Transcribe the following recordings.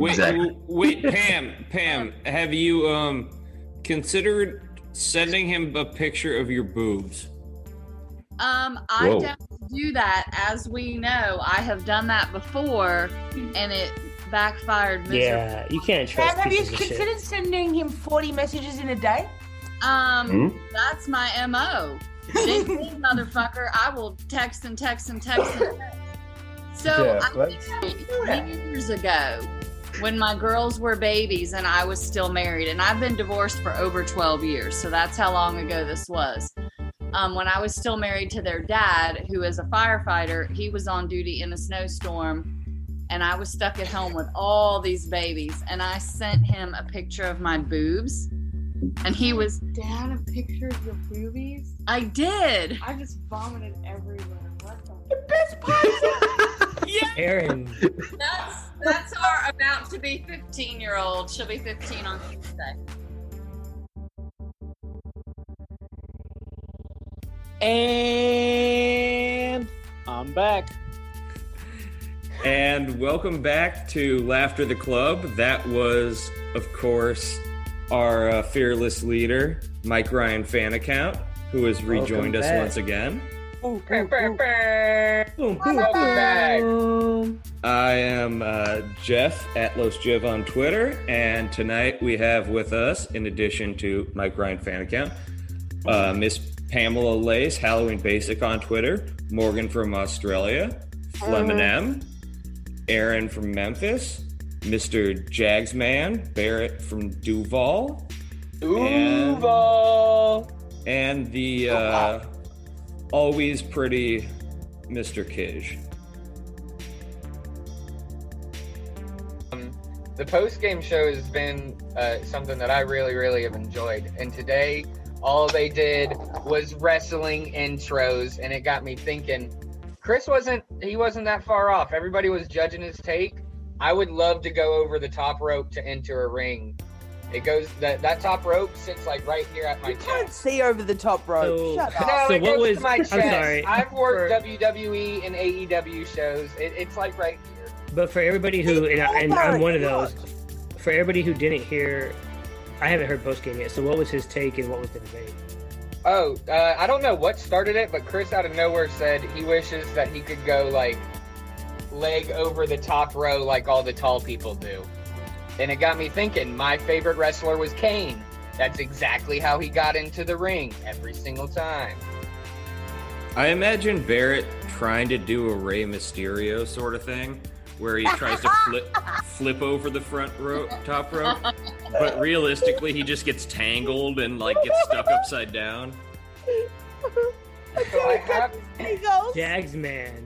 Wait, Exactly. wait, Pam, Pam, have you um considered sending him a picture of your boobs? Um, I Whoa. don't do that. As we know, I have done that before, and it backfired miserably. Yeah, you can't trust Pam, have you pieces of shit. considered sending him 40 messages in a day? Um, Hmm? that's my mo. Big motherfucker. I will text and text and text and text. So Yeah, I let's- think years ago, when my girls were babies and I was still married, and I've been divorced for over 12 years, so that's how long ago this was. Um, when I was still married to their dad, who is a firefighter, he was on duty in a snowstorm, and I was stuck at home with all these babies, and I sent him a picture of my boobs, and he was, Dad, a picture of your boobies? I did. I just vomited everywhere. What the? Aaron, That's that's our about to be 15 year old. She'll be 15 on Tuesday. And I'm back. And welcome back to Laughter the Club. That was, of course, our uh, fearless leader, Mike Ryan fan account, who has rejoined us back. once again. Boom, boom, boom, back. I am uh, Jeff at Los Jiv on Twitter, and tonight we have with us, in addition to Mike Ryan fan account, uh, Miss Pamela Lace, Halloween Basic on Twitter, Morgan from Australia, Fleminem, Aaron from Memphis, Mr. Jagsman, Barrett from Duval, and, Duval. and the uh, always pretty Mr. Kij. the post game show has been uh, something that I really, really have enjoyed. And today, all they did was wrestling intros, and it got me thinking. Chris wasn't he wasn't that far off. Everybody was judging his take. I would love to go over the top rope to enter a ring. It goes that that top rope sits like right here at my You can't see over the top rope. So- Shut No. So it what goes was- to my I'm chest. sorry. I've worked For- WWE and AEW shows. It, it's like right here. But for everybody who, and, I- and I'm one of those, for everybody who didn't hear, I haven't heard post game yet. So what was his take and what was the debate? Oh, uh, I don't know what started it, but Chris out of nowhere said he wishes that he could go like leg over the top row like all the tall people do. And it got me thinking, my favorite wrestler was Kane. That's exactly how he got into the ring every single time. I imagine Barrett trying to do a Rey Mysterio sort of thing, where he tries to flip flip over the front row, top rope, but realistically, he just gets tangled and like gets stuck upside down. So I have He goes. Jags man.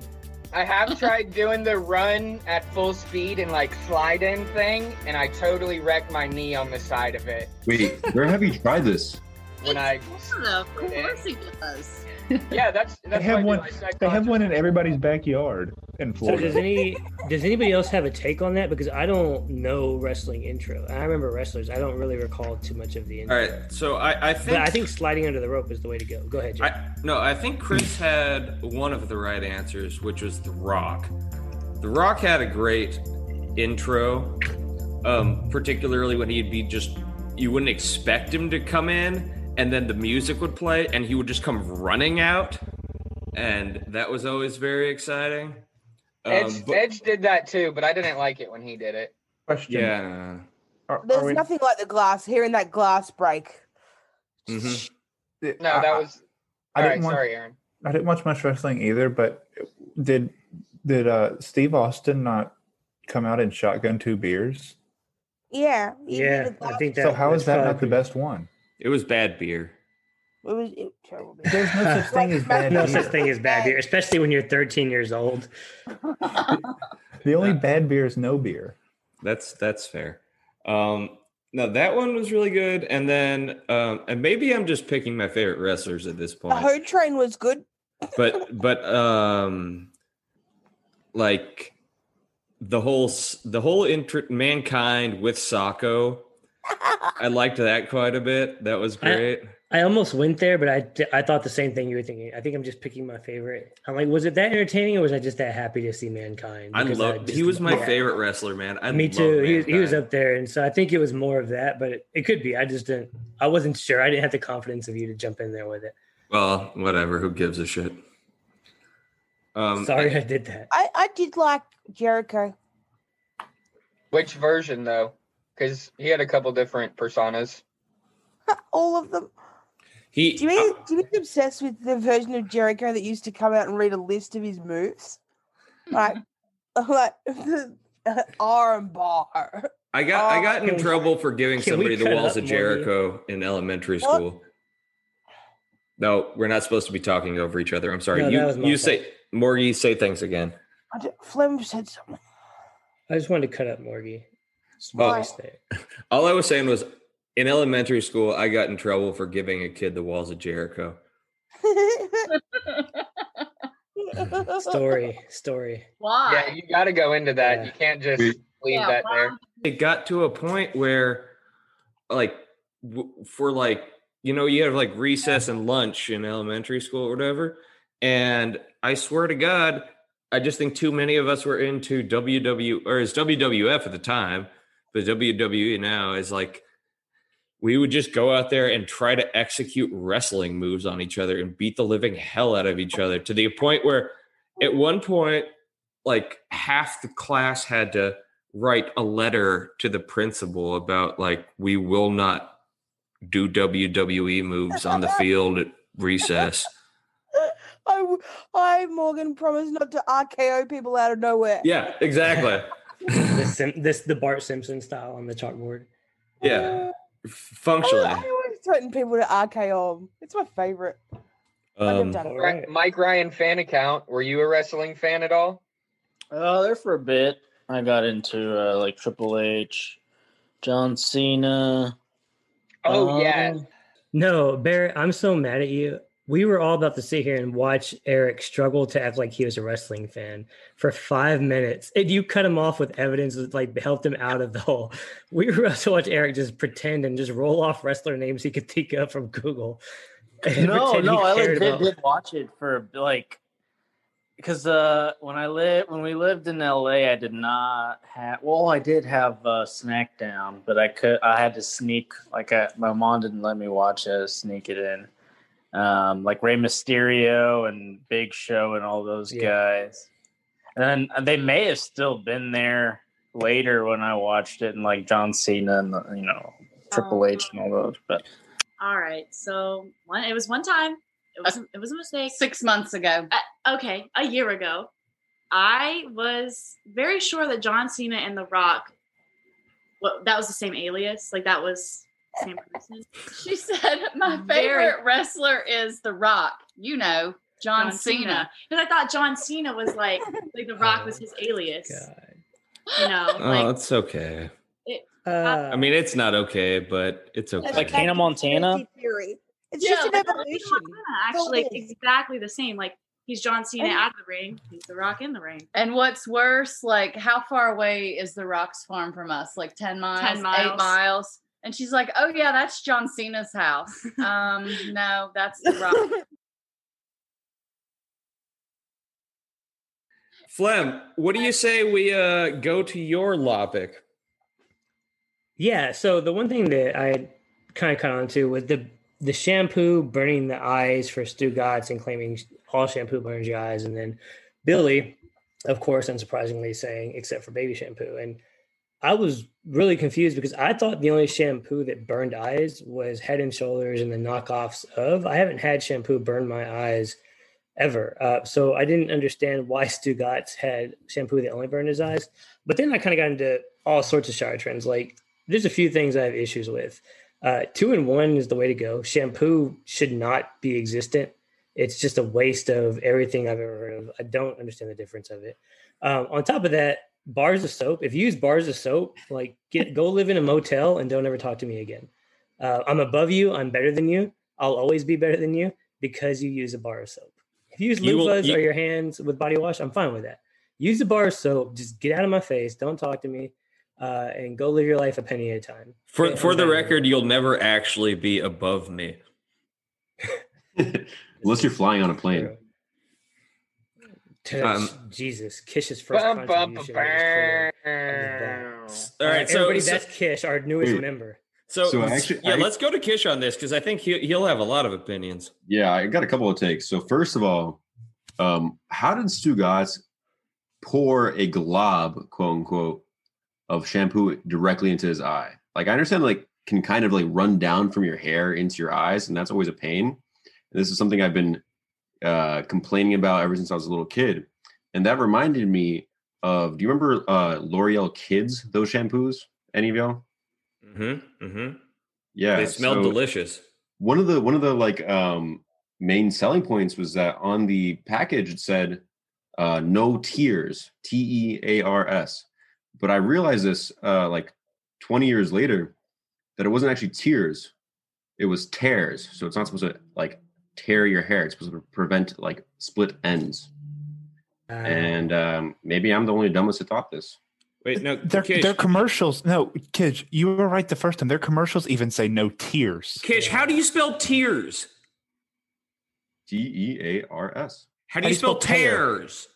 I have tried doing the run at full speed and like slide in thing, and I totally wrecked my knee on the side of it. Wait, where have you tried this? when I. Of course he does. Yeah, that's that's They have one. I They have one in everybody's backyard in Florida. So Florida. does any does anybody else have a take on that? Because I don't know wrestling intro. I remember wrestlers. I don't really recall too much of the intro. All right, so I, I think But I think sliding under the rope is the way to go. Go ahead, Jay. I, no, I think Chris had one of the right answers, which was The Rock. The Rock had a great intro, um, particularly when he'd be just, you wouldn't expect him to come in, and then the music would play, and he would just come running out. And that was always very exciting. Um, Edge, but- Edge did that too, but I didn't like it when he did it. Question. yeah. Are, There's are we- nothing like the glass. Hearing that glass break. mhm. No, I- that was. I All didn't right, want- sorry, Aaron. I didn't watch much wrestling either, but did did uh, Steve Austin not come out and shotgun two beers? Yeah. yeah, I think that. so how is that's that not the best one? It was bad beer. It was it was terrible. There's no such thing as bad No beer. such thing as bad beer, especially when you're 13 years old. The only bad beer is no beer. That's that's fair. Um, no, that one was really good, and then um, and maybe I'm just picking my favorite wrestlers at this point. The point. Ho Train was good. but but um like the whole the whole intr- mankind with Socko I liked that quite a bit that was great I almost went there, but I, I thought the same thing you were thinking. I think I'm just picking my favorite. I'm like, was it that entertaining, or was I just that happy to see mankind? I Because loved just- he was my yeah. favorite wrestler man I Me too. He, he was up there, and so I think it was more of that, but it, it could be. I just didn't. I wasn't sure. I didn't have the confidence of you to jump in there with it. well whatever who gives a shit um Sorry, I did that. I, I did like Jericho. Which version though? Because he had a couple different personas. All of them. he Do you mean uh, do you mean obsessed with the version of Jericho that used to come out and read a list of his moves? Like like arm bar. I got I got in we- trouble for giving can somebody the walls of more, Jericho in elementary What? school. No, we're not supposed to be talking over each other. I'm sorry. No, you you fault. say Morgie, say things again. I did, Flem said something. I just wanted to cut up Morgie. Why? Mistake. All I was saying was in elementary school, I got in trouble for giving a kid the walls of Jericho. Story, story. Why? Yeah, you got to go into that. Yeah. You can't just leave Yeah, that why? there. It got to a point where, like, w- for like, you know, you have like recess and lunch in elementary school or whatever. And I swear to God, I just think too many of us were into WW or it's WWF at the time, but WWE now is like we would just go out there and try to execute wrestling moves on each other and beat the living hell out of each other to the point where at one point like half the class had to write a letter to the principal about like we will not do WWE moves on the field at recess. I, I Morgan, promised not to RKO people out of nowhere. Yeah, exactly. This Sim- this the Bart Simpson style on the chalkboard. Yeah, I, functionally. I always threaten people to RKO them. It's my favorite. Um, done it. All Ri- right. Mike Ryan fan account. Were you a wrestling fan at all? Uh, there for a bit. I got into uh, like Triple H, John Cena. Oh yeah. um, No, Barrett, I'm so mad at you. We were all about to sit here and watch Eric struggle to act like he was a wrestling fan for five minutes. And you cut him off with evidence that like helped him out of the hole. We were about to watch Eric just pretend and just roll off wrestler names he could think of from Google. No, no, I legit about- did watch it for like because uh when I lived when we lived in LA, I did not have. Well, I did have uh, SmackDown, but I could I had to sneak like I, my mom didn't let me watch it. I had to sneak it in. Um, like Rey Mysterio and Big Show and all those Yeah. guys, and then they may have still been there later when I watched it, and like John Cena and the, you know Triple H and all those. But All right. So one, it was one time. It was it was a mistake. Six months ago. Uh, okay, a year ago, I was very sure that John Cena and The Rock, well, that was the same alias. Like that was the same person. She said, My Very- favorite wrestler is The Rock. You know, John, Cena. Because I thought John Cena was like like The Rock was his alias. God. You know, oh, like it's okay. Uh, I mean, it's not okay, but it's okay. Like Hannah Montana? Theory. It's just an like, evolution. Actually, It is. exactly the same. Like he's John Cena out of the ring. He's The Rock in the ring. And what's worse, like how far away is the Rock's farm from us? Like 10 miles, 10 miles. 8 miles. miles. And she's like, "Oh yeah, that's John Cena's house." um, no, that's the Rock. Flem, what do you say we uh go to your topic? Yeah. So the one thing that I kind of caught on to was the the shampoo burning the eyes for Stugotz and claiming all shampoo burns your eyes, and then Billy, of course, unsurprisingly saying except for baby shampoo. And I was really confused because I thought the only shampoo that burned eyes was Head and Shoulders and the knockoffs of. I haven't had shampoo burn my eyes ever. Uh, so I didn't understand why Stugotz had shampoo that only burned his eyes. But then I kind of got into all sorts of shower trends. Like there's a few things I have issues with. Uh, two in one is the way to go. Shampoo should not be existent. It's just a waste of everything I've ever heard of. I don't understand the difference of it. Um, on top of that, bars of soap. If you use bars of soap, like get go live in a motel and don't ever talk to me again. Uh, I'm above you. I'm better than you. I'll always be better than you because you use a bar of soap. If you use You will- loofahs you- or your hands with body wash, I'm fine with that. Use a bar of soap. Just get out of my face. Don't talk to me, uh, and go live your life a penny at a time. For And- for and the record, you'll never actually be above me. Unless you're flying on a plane. Um, Jesus, Kish's first Bum, bum, contribution. was clear. All right, so- everybody, so- that's Kish, our newest Wait. member. So, So actually- yeah, I- let's go to Kish on this because I think he, he'll have a lot of opinions. Yeah, I got a couple of takes. So first of all, um, how did Stugotz pour a glob, quote unquote, of shampoo directly into his eye? Like I understand, like can kind of like run down from your hair into your eyes, and that's always a pain. And this is something I've been uh, complaining about ever since I was a little kid. And that reminded me of. Do you remember uh, L'Oreal Kids? Those shampoos? Any of y'all? Mm-hmm. Mm-hmm. Yeah, they smelled so- delicious. one of the one of the like um main selling points was that on the package it said uh no tears t-e-a-r-s but i realized this uh like 20 years later that it wasn't actually tears it was tears so it's not supposed to like tear your hair it's supposed to prevent like split ends Uh, and um maybe i'm the only dumbest that thought this Wait, no, Their, Kish, their commercials. No, kids, you were right the first time. Their commercials even say no tears. Kish, how do you spell tears? t-e-a-r-s How do you, spell, tears?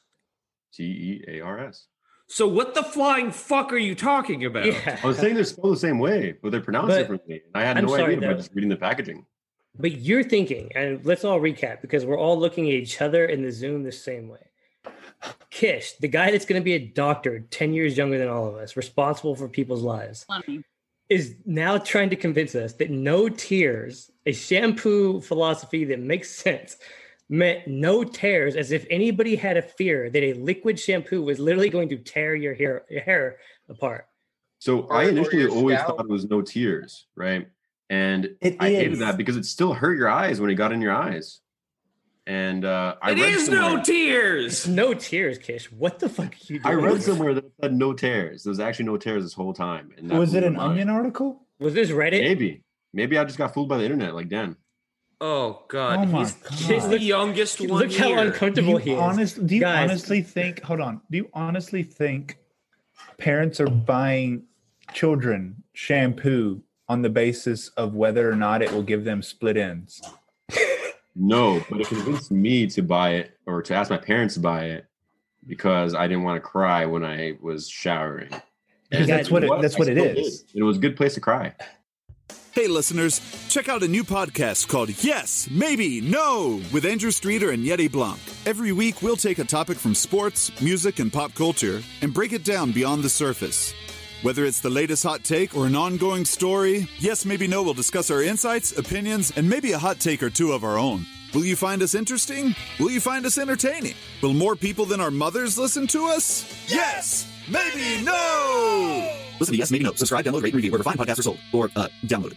t-e-a-r-s So what the flying fuck are you talking about? yeah. I was saying they're spelled the same way, but they're pronounced But- differently. And I had I'm no sorry, idea by though. just reading the packaging. But you're thinking, and let's all recap because we're all looking at each other in the Zoom the same way. Kish, the guy that's going to be a doctor 10 years younger than all of us, responsible for people's lives, Funny. is now trying to convince us that no tears, a shampoo philosophy that makes sense, meant no tears, as if anybody had a fear that a liquid shampoo was literally going to tear your hair, your hair apart. So Or- I initially always scalp. thought it was no tears, right? And It I hated that because it still hurt your eyes when it got in your eyes. And uh, I It read is somewhere, no tears. No tears, Kish. What the fuck are you I read somewhere that said no tears. There was actually no tears this whole time. And Was it an mind. Onion article? Was this Reddit? Maybe. Maybe I just got fooled by the internet like Dan. Oh god, Oh my he's, God. he's the youngest one Look how here. Do uncomfortable you, he is. honest, do you Guys. honestly think? Hold on. Do you honestly think parents are buying children shampoo on the basis of whether or not it will give them split ends? No, but it convinced me to buy it or to ask my parents to buy it because I didn't want to cry when I was showering. Because that's what it- I that's what it still is. did. It was a good place to cry. Hey, listeners, check out a new podcast called Yes, Maybe, No with Andrew Streeter and Yeti Blanc. Every week, we'll take a topic from sports, music, and pop culture and break it down beyond the surface. Whether it's the latest hot take or an ongoing story, Yes, Maybe, No we'll discuss our insights, opinions, and maybe a hot take or two of our own. Will you find us interesting? Will you find us entertaining? Will more people than our mothers listen to us? Yes! Maybe no! Listen to Yes, Maybe No. Subscribe, download, rate, review wherever fine podcasts are sold. Or uh, download.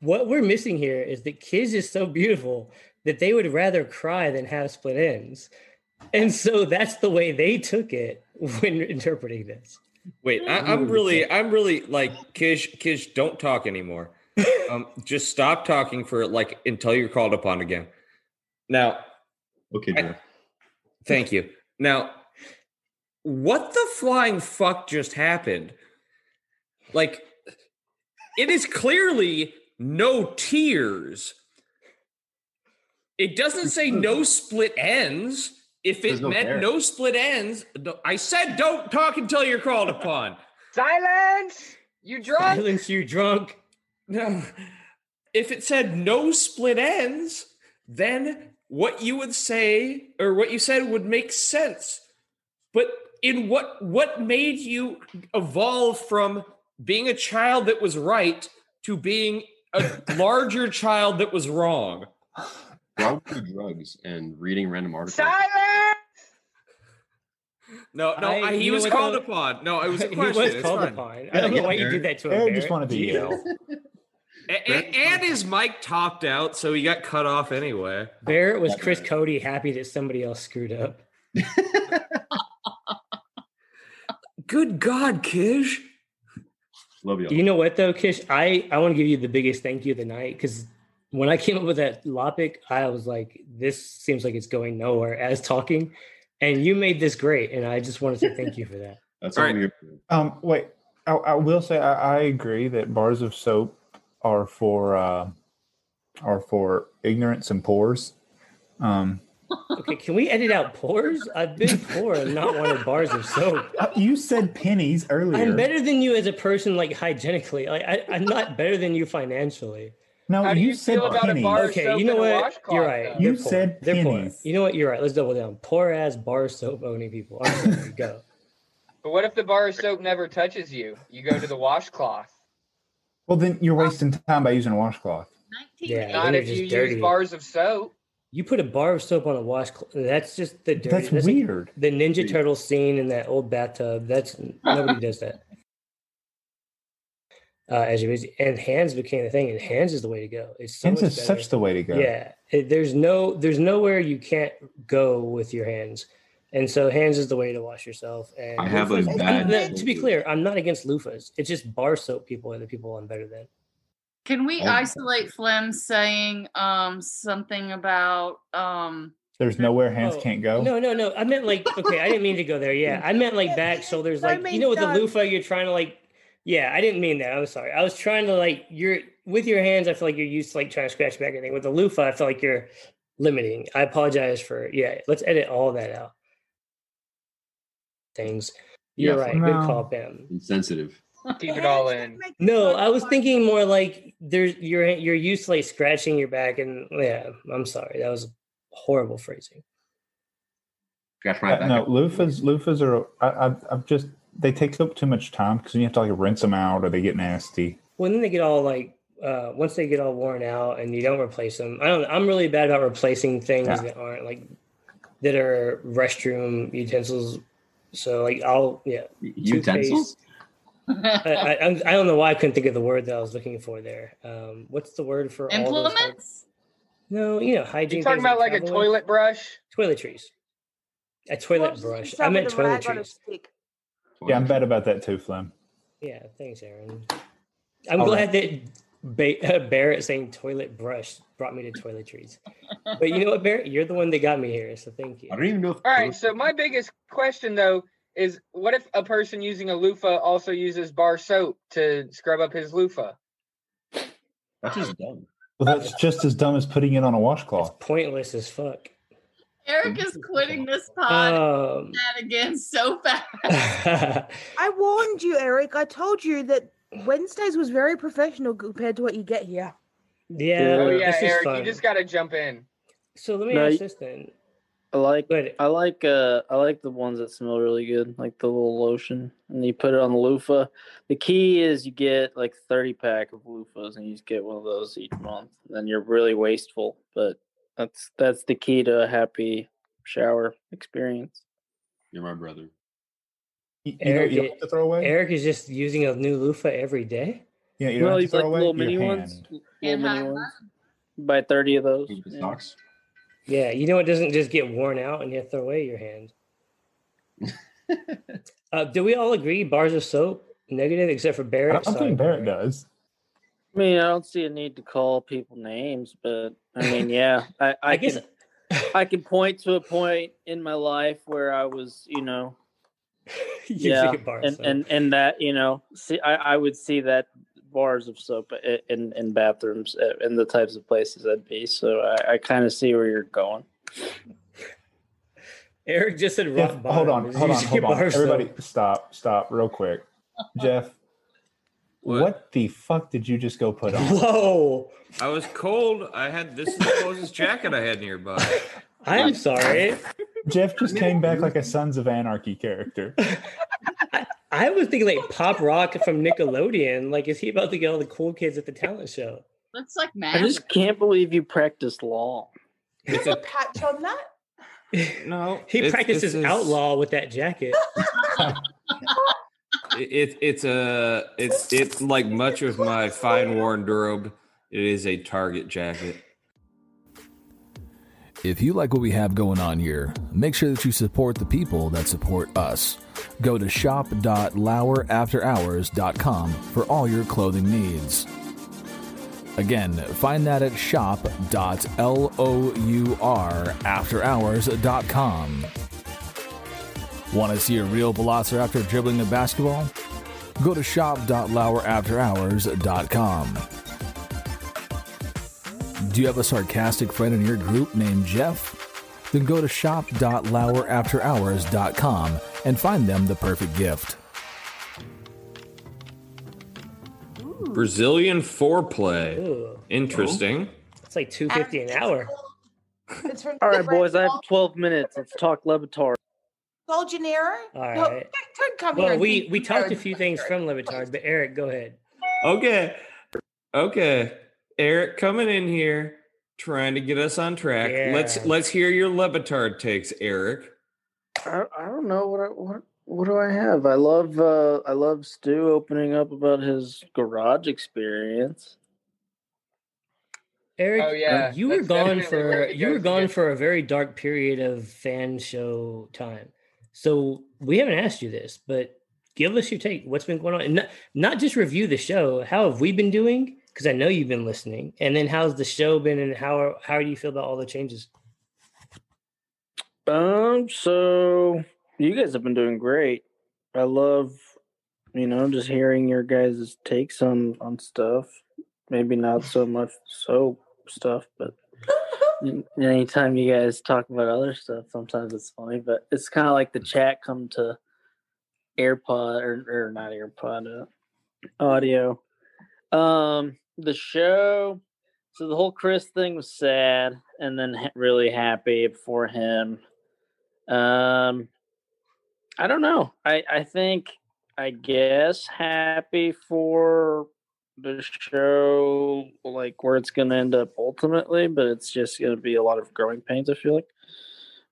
What we're missing here is that kids is so beautiful that they would rather cry than have split ends. And so that's the way they took it when interpreting this. Wait, I, I'm really, I'm really like Kish. Kish, don't talk anymore. um, just stop talking for like until you're called upon again. Now, okay, Jeff. thank you. Now, what the flying fuck just happened? Like, it is clearly no tears. It doesn't say no split ends. If it no meant there. no split ends, I said don't talk until you're called upon. Silence! You drunk? Silence, you drunk. No. If it said no split ends, then what you would say or what you said would make sense. But in what what made you evolve from being a child that was right to being a larger child that was wrong? Probably drugs and reading random articles. Silence! No, no, I- I, he was called though? upon. No, it was a He question. was It's called fine. upon. I don't know why you did that to him. Aaron just Barrett. wanted to be yell. A- a- and his mic topped out, so he got cut off anyway. Barrett was Chris Cote happy that somebody else screwed up. Good God, Kish. Love you. You know what though, Kish? I, I want to give you the biggest thank you of the night because when I came up with that topic, I was like, this seems like it's going nowhere as talking. And you made this great. And I just wanted to say thank you for that. That's All all right. I'm here for. Um, wait, I, I will say I, I agree that bars of soap are for uh, are for ignorance and pores. Um, Okay, can we edit out pores? I've been poor and not wanted bars of soap. uh, you said pennies earlier. I'm better than you as a person, like hygienically. Like I, I'm not better than you financially. No, How you, you said feel about a pennies. bar Okay, soap you know what? You're right. though? They're You poor. said They're poor. You know what? You're right. Let's double down. Poor ass bar soap owning people. I'm sorry. Go. But what if the bar of soap never touches you? You go to the washcloth. Well, then you're wasting time by using a washcloth. Yeah, Not if you dirty. use bars of soap. You put a bar of soap on a washcloth. That's just the dirty. That's like weird. the Ninja Turtle scene in that old bathtub. That's nobody does that. Uh, as you and hands became the thing, and hands is the way to go. It's so Hands is better. such the way to go. Yeah, it, there's no there's nowhere you can't go with your hands, and so hands is the way to wash yourself. And I have a loofahs- bad- and, to be clear, I'm not against loofahs. It's just bar soap people are the people I'm better than. Can we Oh. isolate Flem saying um something about um There's nowhere hands Oh, can't go. No, no, no. I meant like okay, I didn't mean to go there. Yeah, I meant like back shoulders, I like you know with the no. loofah, you're trying to like. Yeah, I didn't mean that. I'm sorry. I was trying to like you're with your hands. I feel like you're used to like trying to scratch back anything. With the loofah, I feel like you're limiting. I apologize for yeah. Let's edit all that out. Things. You're Yeah, right. Good call, Pam. Insensitive. Keep it all in. No, I was thinking more like there's you're you're used to like scratching your back and yeah. I'm sorry. That was horrible phrasing. Scratch my Uh, back. no, loofahs. Loofahs are. I, I've, I've just they take up too much time because you have to like rinse them out or they get nasty. Well, then they get all like uh, once they get all worn out and you don't replace them. I don't. I'm really bad about replacing things Yeah. that aren't like that are restroom utensils. So like I'll yeah. Utensils? I, I, I'm- don't know why I couldn't think of the word that I was looking for there. Um, what's the word for all implements? no, you know hygiene. You talking about like a travel with? toilet brush? Toiletries. A toilet Watch brush. I yourself meant with a rag on a toiletries. Stick. Yeah, I'm bad about that too, Flem. Yeah, thanks, Aaron. I'm All glad that ba- uh, Barrett saying toilet brush brought me to toiletries. but you know what, Barrett? You're the one that got me here, so thank you. I don't even know if. All right. So my biggest question though is, what if a person using a loofah also uses bar soap to scrub up his loofah? That's just dumb. Well, that's just as dumb as putting it on a washcloth. Pointless as fuck. Eric is quitting this pod Um, that again so fast. I warned you, Eric. I told you that Wednesdays was very professional compared to what you get here. yeah, Oh yeah, this is Eric, fun. you just got to jump in. So let me No, ask you- this then. I like But I like uh I like the ones that smell really good, like the little lotion, and you put it on the loofah. The key is you get like thirty pack of loofahs, and you just get one of those each month. Then you're really wasteful, but that's that's the key to a happy shower experience. You're my brother. You, you know, Eric, you know what to throw away? Eric is just using a new loofah every day. Yeah, you know well, what to throw like away? little Your mini hand. ones, little mini ones. Buy thirty of those. Yeah. socks. Yeah, you know it doesn't just get worn out and you have to throw away your hand. uh, do we all agree bars of soap negative except for I Barrett? don't Sorry, think Barrett does. I mean, I don't see a need to call people names, but I mean, yeah, I, I, I guess- can I can point to a point in my life where I was, you know, Using yeah, a bar and, soap. and and that you know, see, I, I would see that bars of soap in in bathrooms uh, in the types of places I'd be. So I, I kind of see where you're going. Eric just said rough Jeff, hold on, hold on, hold on. bar of soap. Everybody, stop, stop, real quick. Jeff, what? the fuck did you just go put on? Whoa! I was cold. I had this is the closest jacket I had nearby. I'm sorry. Jeff just came back like a Sons of Anarchy character. I was thinking like pop rock from Nickelodeon. Like, is he about to get all the cool kids at the talent show? Looks like I just can't believe you practiced law. There's a patch on that. No, He it's- practices this is- outlaw with that jacket. It, it's a it's it's like much of my fine worn wardrobe. It is a Target jacket. If you like what we have going on here, make sure that you support the people that support us. Go to shop.lowerafterhours.com for all your clothing needs. Again, find that at shop.lourafterhours.com. Want to see a real velociraptor dribbling a basketball? Go to shop.lourafterhours.com. Do you have a sarcastic friend in your group named Jeff? Then go to shop.lourafterhours.com and find them the perfect gift. Brazilian foreplay. Ooh. Interesting. It's like two fifty an hour. It's from All right, boys, I have 12 minutes. Let's talk Le Batard. Sol Gennaro. All No, don't, don't come here. Well, and we we talked a few things from Le Batard, but Eric, go ahead. Okay. Okay. Eric coming in here trying to get us on track. Let's let's hear your Le Batard takes, Eric. I, I don't know what I, what what do I have? I love uh I love Stu opening up about his garage experience. Eric, Oh, yeah, you were gone for you were gone for a very dark period of fan show time. So we haven't asked you this, but give us your take. What's been going on? And not, not just review the show. How have we been doing? Because I know you've been listening. And then how's the show been and how how do you feel about all the changes? Um, so you guys have been doing great. I love, you know, just hearing your guys' takes on on stuff. Maybe not so much soap stuff, but anytime you guys talk about other stuff, sometimes it's funny. But it's kind of like the chat come to AirPod or or not AirPod uh, audio. Um, the show. So the whole Chris thing was sad, and then ha- really happy for him. Um, I don't know. I I think I guess happy for the show, like where it's gonna end up ultimately, but it's just gonna be a lot of growing pains. I feel like.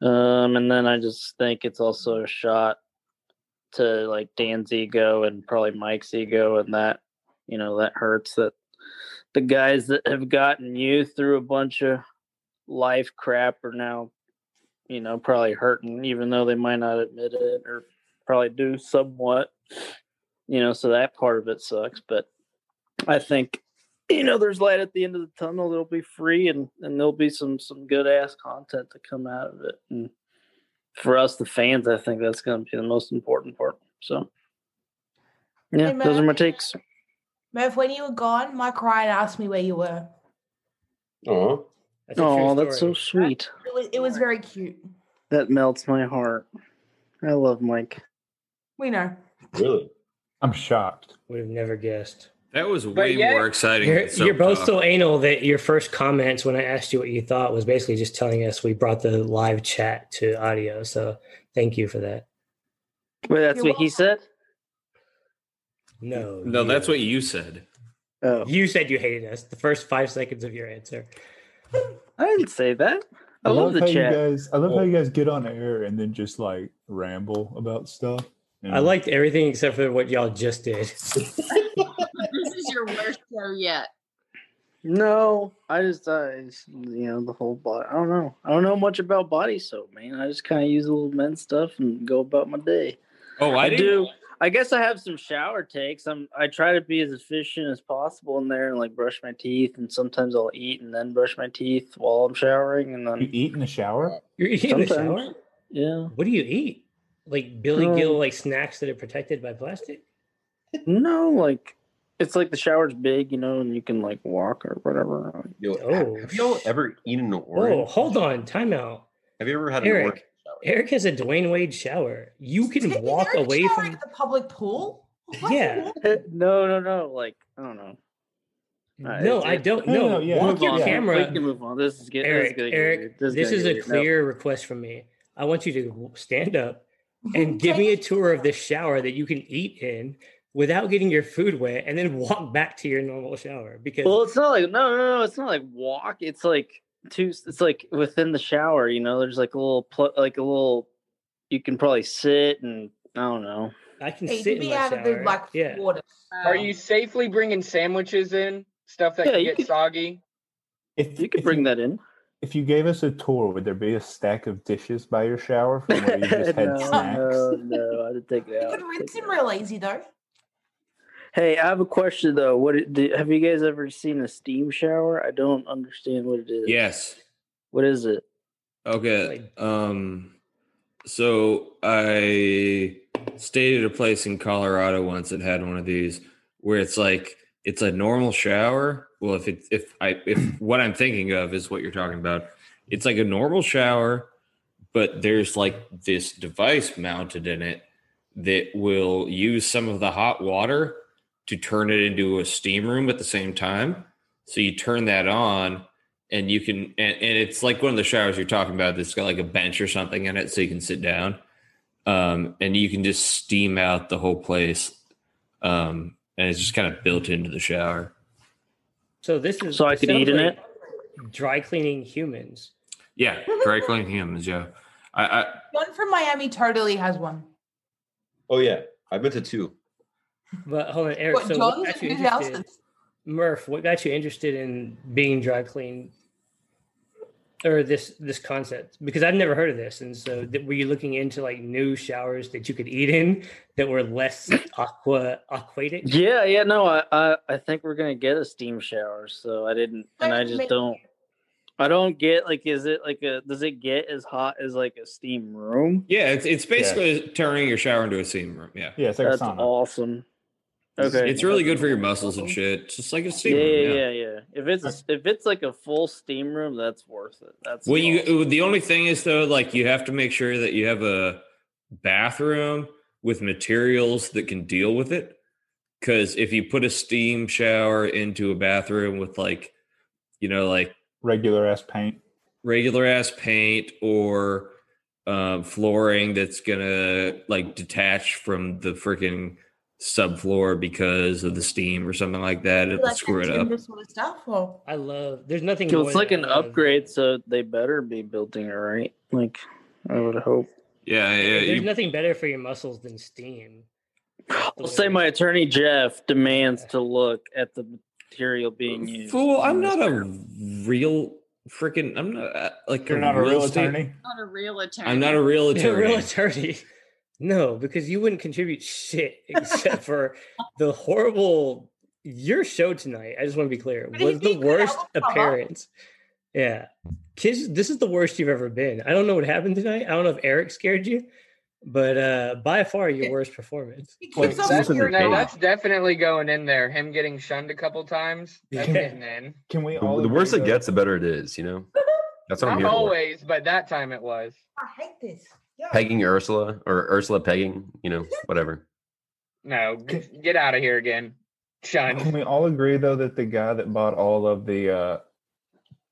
Um, and then I just think it's also a shot to like Dan's ego and probably Mike's ego, and that you know that hurts that the guys that have gotten you through a bunch of life crap are now you know probably hurting even though they might not admit it or probably do somewhat you know so that part of it sucks but i think you know there's light at the end of the tunnel it'll be free and and there'll be some some good ass content to come out of it and for us the fans i think that's going to be the most important part so yeah Hey, those are my takes Merv, when you were gone, Mike Ryan asked me where you were. Oh, That's a oh that's so sweet It was, it was very cute. that melts my heart i love mike We know. really? I'm shocked. Would have never guessed. That was way yeah, more exciting. You're, than you're both talk. so anal that your first comments when I asked you what you thought was basically just telling us we brought the live chat to audio. So thank you for that. wait that's You're what he said No, No, you- that's what you said. oh you said. You hated us. The first five seconds of your answer. i didn't say that i, love, the how chat you guys. I love how oh. you guys get on air and then just like ramble about stuff. I liked everything except for what y'all just did. this is your worst show yet. No, I just, I, just, you know, the whole body. I don't know. I don't know much about body soap, man. I just kind of use a little men's stuff and go about my day. Oh, I, I do. I guess I have some shower takes. I'm I try to be as efficient as possible in there and like brush my teeth and sometimes I'll eat and then brush my teeth while I'm showering and then You eat in the shower? You're eating in the shower? Yeah. What do you eat? Like Billy Um, Gill, like snacks that are protected by plastic? No, like it's like the shower's big, you know, and you can like walk or whatever. Yo, Oh. have y'all ever eaten an orange? Oh, hold on, timeout. Have you ever had an orange? Eric, Eric has a Dwyane Wade shower. You can walk away from the public pool. yeah. no, no, no. Like I don't know. All right, No, I don't No, know. no, yeah. Walk Move your on. camera. We can move on. This is getting Eric, this is gonna get Eric, this, gonna is get a weird. No. clear request from me. I want you to stand up and give me a tour of this shower that you can eat in without getting your food wet, and then walk back to your normal shower. Because Well, it's not like no, no, no. It's not like walk. It's like two. It's like within the shower. You know, there's like a little, pl- like a little. You can probably sit and I don't know. I can Hey, sit to in be my out of the shower. like yeah. water. Are um, you safely bringing sandwiches in? Stuff that Yeah, can you get can- soggy? If You could bring that in. If you gave us a tour, would there be a stack of dishes by your shower from where you just had no, snacks? no, no. I didn't take it You could rinse him real easy though. Hey, I have a question though. What do, have you guys ever seen a steam shower? I don't understand what it is. Yes. What is it? Okay. Um so I stayed at a place in Colorado once that had one of these where it's like it's a normal shower. Well, if it's if I if what I'm thinking of is what you're talking about, it's like a normal shower, but there's like this device mounted in it that will use some of the hot water to turn it into a steam room at the same time. So you turn that on and you can and, and it's like one of the showers you're talking about that's got like a bench or something in it so you can sit down. Um and you can just steam out the whole place. Um and it's just kind of built into the shower. So this is So I could eat in like Dry cleaning humans. Yeah, dry cleaning humans, yeah. I, I One from Miami Tardily has one. Oh yeah, I've been to two. But hold on, Eric. What, so John's what got you and who else interested? is- Murph, what got you interested in being dry cleaned, or this this concept? Because I've never heard of this, and so th- were you looking into like new showers that you could eat in that were less aqua aquatic? Yeah, yeah, no, I, I, I think we're gonna get a steam shower, so I didn't, and I just don't, I don't get like, is it like a, does it get as hot as like a steam room? yeah, it's it's basically turning your shower into a steam room. Yeah. Yeah, it's like That's a sauna. awesome. It's- Okay, It's really good for your muscles and shit. It's just like a steam yeah, room. yeah, yeah. yeah. If it's if it's like a full steam room, that's worth it. That's Well, you the only thing is though, like you have to make sure that you have a bathroom with materials that can deal with it. Because if you put a steam shower into a bathroom with like, you know, like Regular ass paint. regular ass paint or um, flooring that's gonna like detach from the freaking subfloor because of the steam or something like that, it'll Like screw it up. timber sort of stuff. Or I love. There's nothing. More it's like an love- upgrade, so they better be building it right. Like I would hope. Yeah, yeah. There's you- nothing better for your muscles than steam. I'll say my attorney Jeff demands to look at the material being used. Fool, I'm not a real freaking. I'm not uh, like You're not a real estate- attorney. Not a real attorney. I'm not a real You're a real attorney. No, because you wouldn't contribute shit except for the horrible. Your show tonight, I just want to be clear, was the worst appearance. Yeah. Kids, this is the worst you've ever been. I don't know what happened tonight. I don't know if Eric scared you, but uh by far your worst performance. That's, no, that's definitely going in there. Him getting shunned a couple times. That's Yeah. getting in. Can we The, the worse it gets, the better it is. You know, that's what I'm Not here for. always, but that time it was. I hate this. Pegging Ursula or Ursula pegging. You know, whatever. No, get out of here again. Can we all agree though that the guy that bought all of the uh,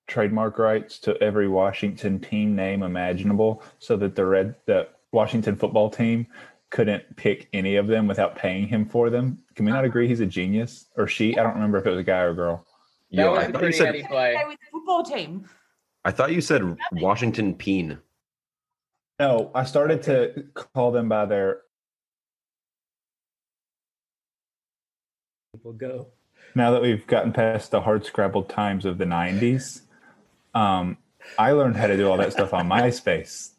trademark rights to every Washington team name imaginable, so that the red the Washington football team couldn't pick any of them without paying him for them? Can we not agree he's a genius or she? I don't remember if it was a guy or a girl. That Yo, was I a thought you pretty said heady play. With the football team. I thought you said Washington Peen. No, I started to call them by their. We'll go. Now that we've gotten past the hard scrabbled times of the '90s, um, I learned how to do all that stuff on MySpace.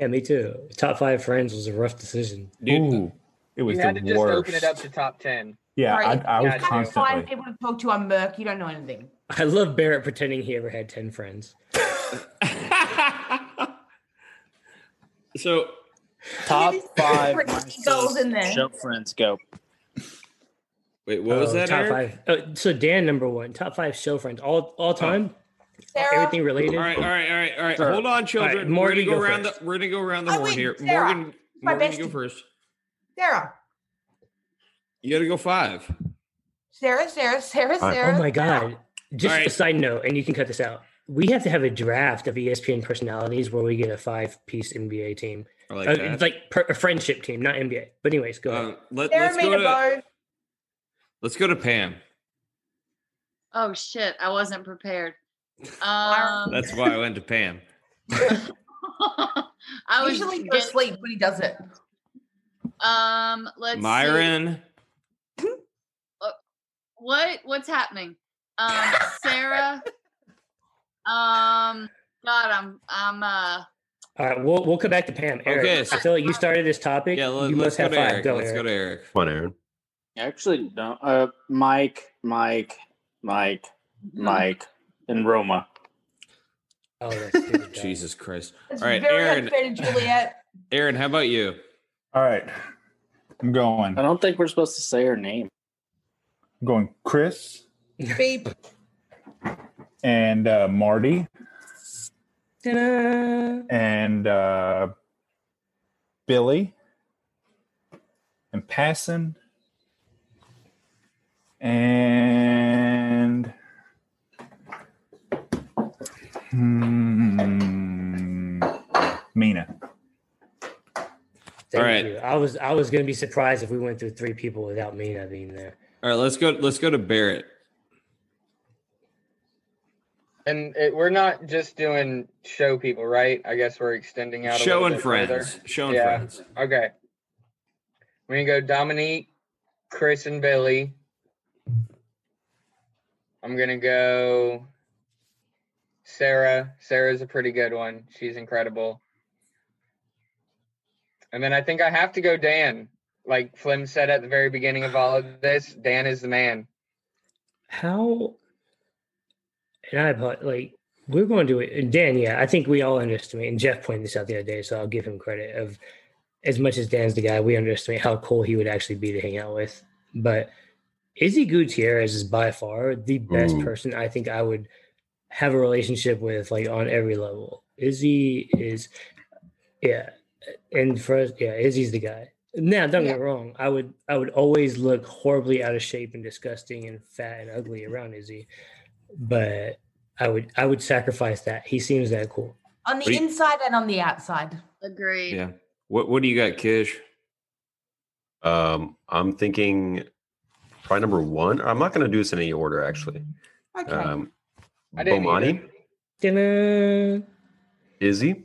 Yeah, me too. Top five friends was a rough decision. Dude, Ooh. It was you had the to just worst. open it up to top ten. Yeah, Right. I, I was Yeah, Find constantly. people to talk to on Merc. You don't know anything. I love Barrett pretending he ever had 10 friends. So Top five goals in there. show friends go. wait, what was Oh, that? Top Eric? five. Oh, so Dan, number one. Top five show friends all all oh. time. Sarah? Everything related. All right, all right, all right, all right. Sure. Hold on, children. All right, we're gonna go go around first. the we're gonna go around the Oh, horn wait, here. Sarah. Morgan, My Morgan, you go bestie. first. Sarah. You gotta go five. Sarah, Sarah, Sarah, Sarah. Oh my god. Just All right. a side note, and you can cut this out. We have to have a draft of ESPN personalities where we get a five piece NBA team. I like Uh, that. it's like per, a friendship team, not NBA. But anyways, go ahead. Um, Let, let's, go to bow. let's go to Pam. Oh shit, I wasn't prepared. Um, That's why I went to Pam. I was Usually go get- asleep when he does it. um let's see. Myron. What what's happening? Um Sarah. Um God, I'm I'm uh All right, we'll we'll come back to Pam. Eric, Okay, I feel like you started this topic. Yeah, let, you us must go have to five. Eric. Go, let's Eric. go to Eric. Come on, Aaron. Actually, no. Uh, Mike, Mike, Mike, Mike, and Roma. Oh, that's. Jesus Christ. It's All right, very Aaron. unfair to Juliet. Aaron, how about you? All right, I'm going. I don't think we're supposed to say her name. I'm going Chris Beep. and uh, Marty Ta-da. and uh, Billy and Passon and hmm, Mina. Thank All right. you. I was I was gonna be surprised if we went through three people without Mina being there. All right, let's go. Let's go to Barrett. And it, we're not just doing show people, right? I guess we're extending out. A Show and friends. further. Show and Yeah. friends. Okay. We're gonna go Dominique, Chris, and Billy. I'm gonna go Sarah. Sarah's a pretty good one. She's incredible. And then I think I have to go Dan. Like Flim said at the very beginning of all of this, Dan is the man. How and I apo- like we're going to do it. And Dan, yeah, I think we all underestimate. And Jeff pointed this out the other day, so I'll give him credit. Of as much as Dan's the guy, we underestimate how cool he would actually be to hang out with. But Izzy Gutierrez is by far the best Ooh. person I think I would have a relationship with, like on every level. Izzy is, yeah, and for us, yeah, Izzy's the guy. Now, don't get me wrong. I would, I would always look horribly out of shape and disgusting and fat and ugly around Izzy, but I would, I would sacrifice that. He seems that cool. On the you- inside and on the outside. agreed. Yeah. What What do you got, Kish? Um, I'm thinking probably number one. I'm not going to do this in any order, actually. Okay. Um, I didn't Bomani, Ta-da! Izzy.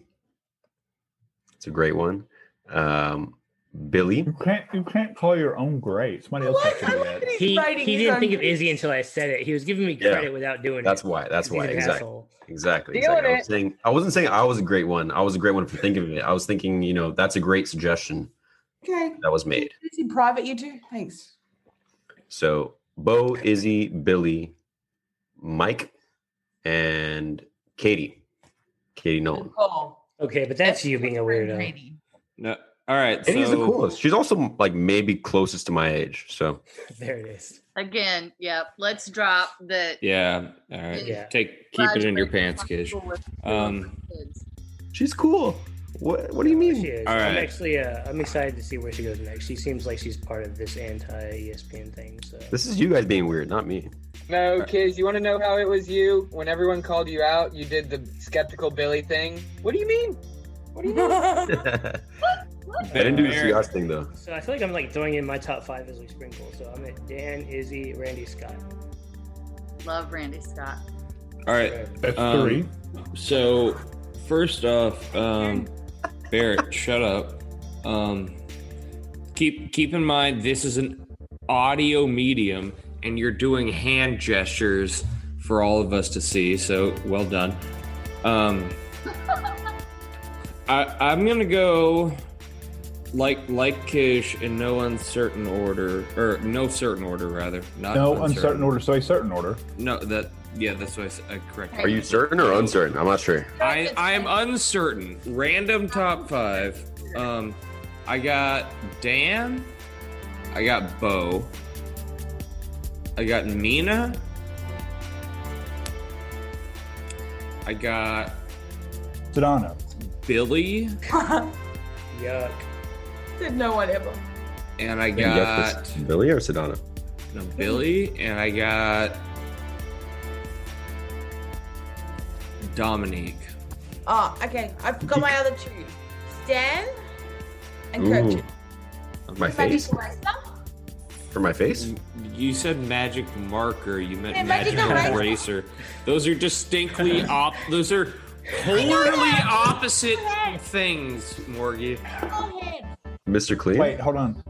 It's a great one. Um, Billy. You can't you can't call your own great. Somebody else has to do that. He, he didn't think of. Izzy until I said it. He was giving me Yeah. credit without doing That's it. That's why. That's why. Exactly. asshole. Exactly. Exactly. I was saying, I wasn't saying I was a great one. I was a great one for thinking of it. I was thinking, you know, that's a great suggestion Okay. that was made. Is in private, you two? Thanks. So Bo, Izzy, Billy, Mike, and Katie. Katie Nolan. Oh. Okay, but that's you being a weirdo. No. All right. Katie's the coolest. She's also like maybe closest to my age. So There it is. Again, yep. Let's drop that. yeah. All right. Yeah. Take keep it in your pants, from Kish. Um. she's cool. What What do you mean? She mean? is. All I'm right. actually, uh, I'm excited to see where she goes next. She seems like she's part of this anti ESPN thing. So This is you guys being weird, not me. No, kids, you want to know how it was you? When everyone called you out, you did the skeptical Billy thing. What do you mean? What do you mean? I didn't do the Eric. CR thing though. So I feel like I'm like throwing in my top five as we sprinkle. So I'm at Dan, Izzy, Randy, Scott. Love Randy Scott. All right. That's Um, three. So first off, um, Barrett, shut up. Um, keep keep in mind this is an audio medium, and you're doing hand gestures for all of us to see. So well done. Um, I I'm gonna go like like Kish in no uncertain order, or no certain order rather. Not no uncertain order, so a certain order. No, that yeah, that's what I, s- I correct. Are you certain or uncertain? I'm not sure. I I am uncertain. Random top five. Um, I got Dan. I got Bo. I got Mina. I got Sedano. Billy, Yuck. Said no one ever. and I Yeah, got that's Billy or Sedano? no Billy, and I got Dominique. Oh, okay. I've got my other two. Stan and Ooh. Kirchen. My face? For my face? You said magic marker. You meant Yeah, magic magic eraser. eraser. Those are distinctly op. Those are totally opposite things, Morgie. Mr. Clean? Wait, hold on.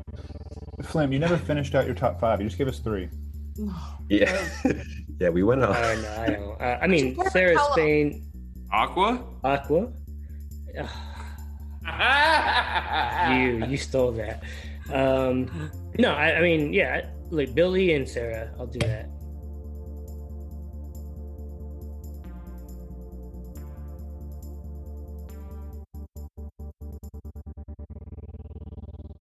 Flim, you never finished out your top five. You just gave us three. Yeah. yeah, we went off. I know. I know. Uh, I mean, Different Sarah. Spain, Aqua. Aqua. you you stole that. Um, no, I, I mean, yeah, like Billy and Sarah. I'll do that.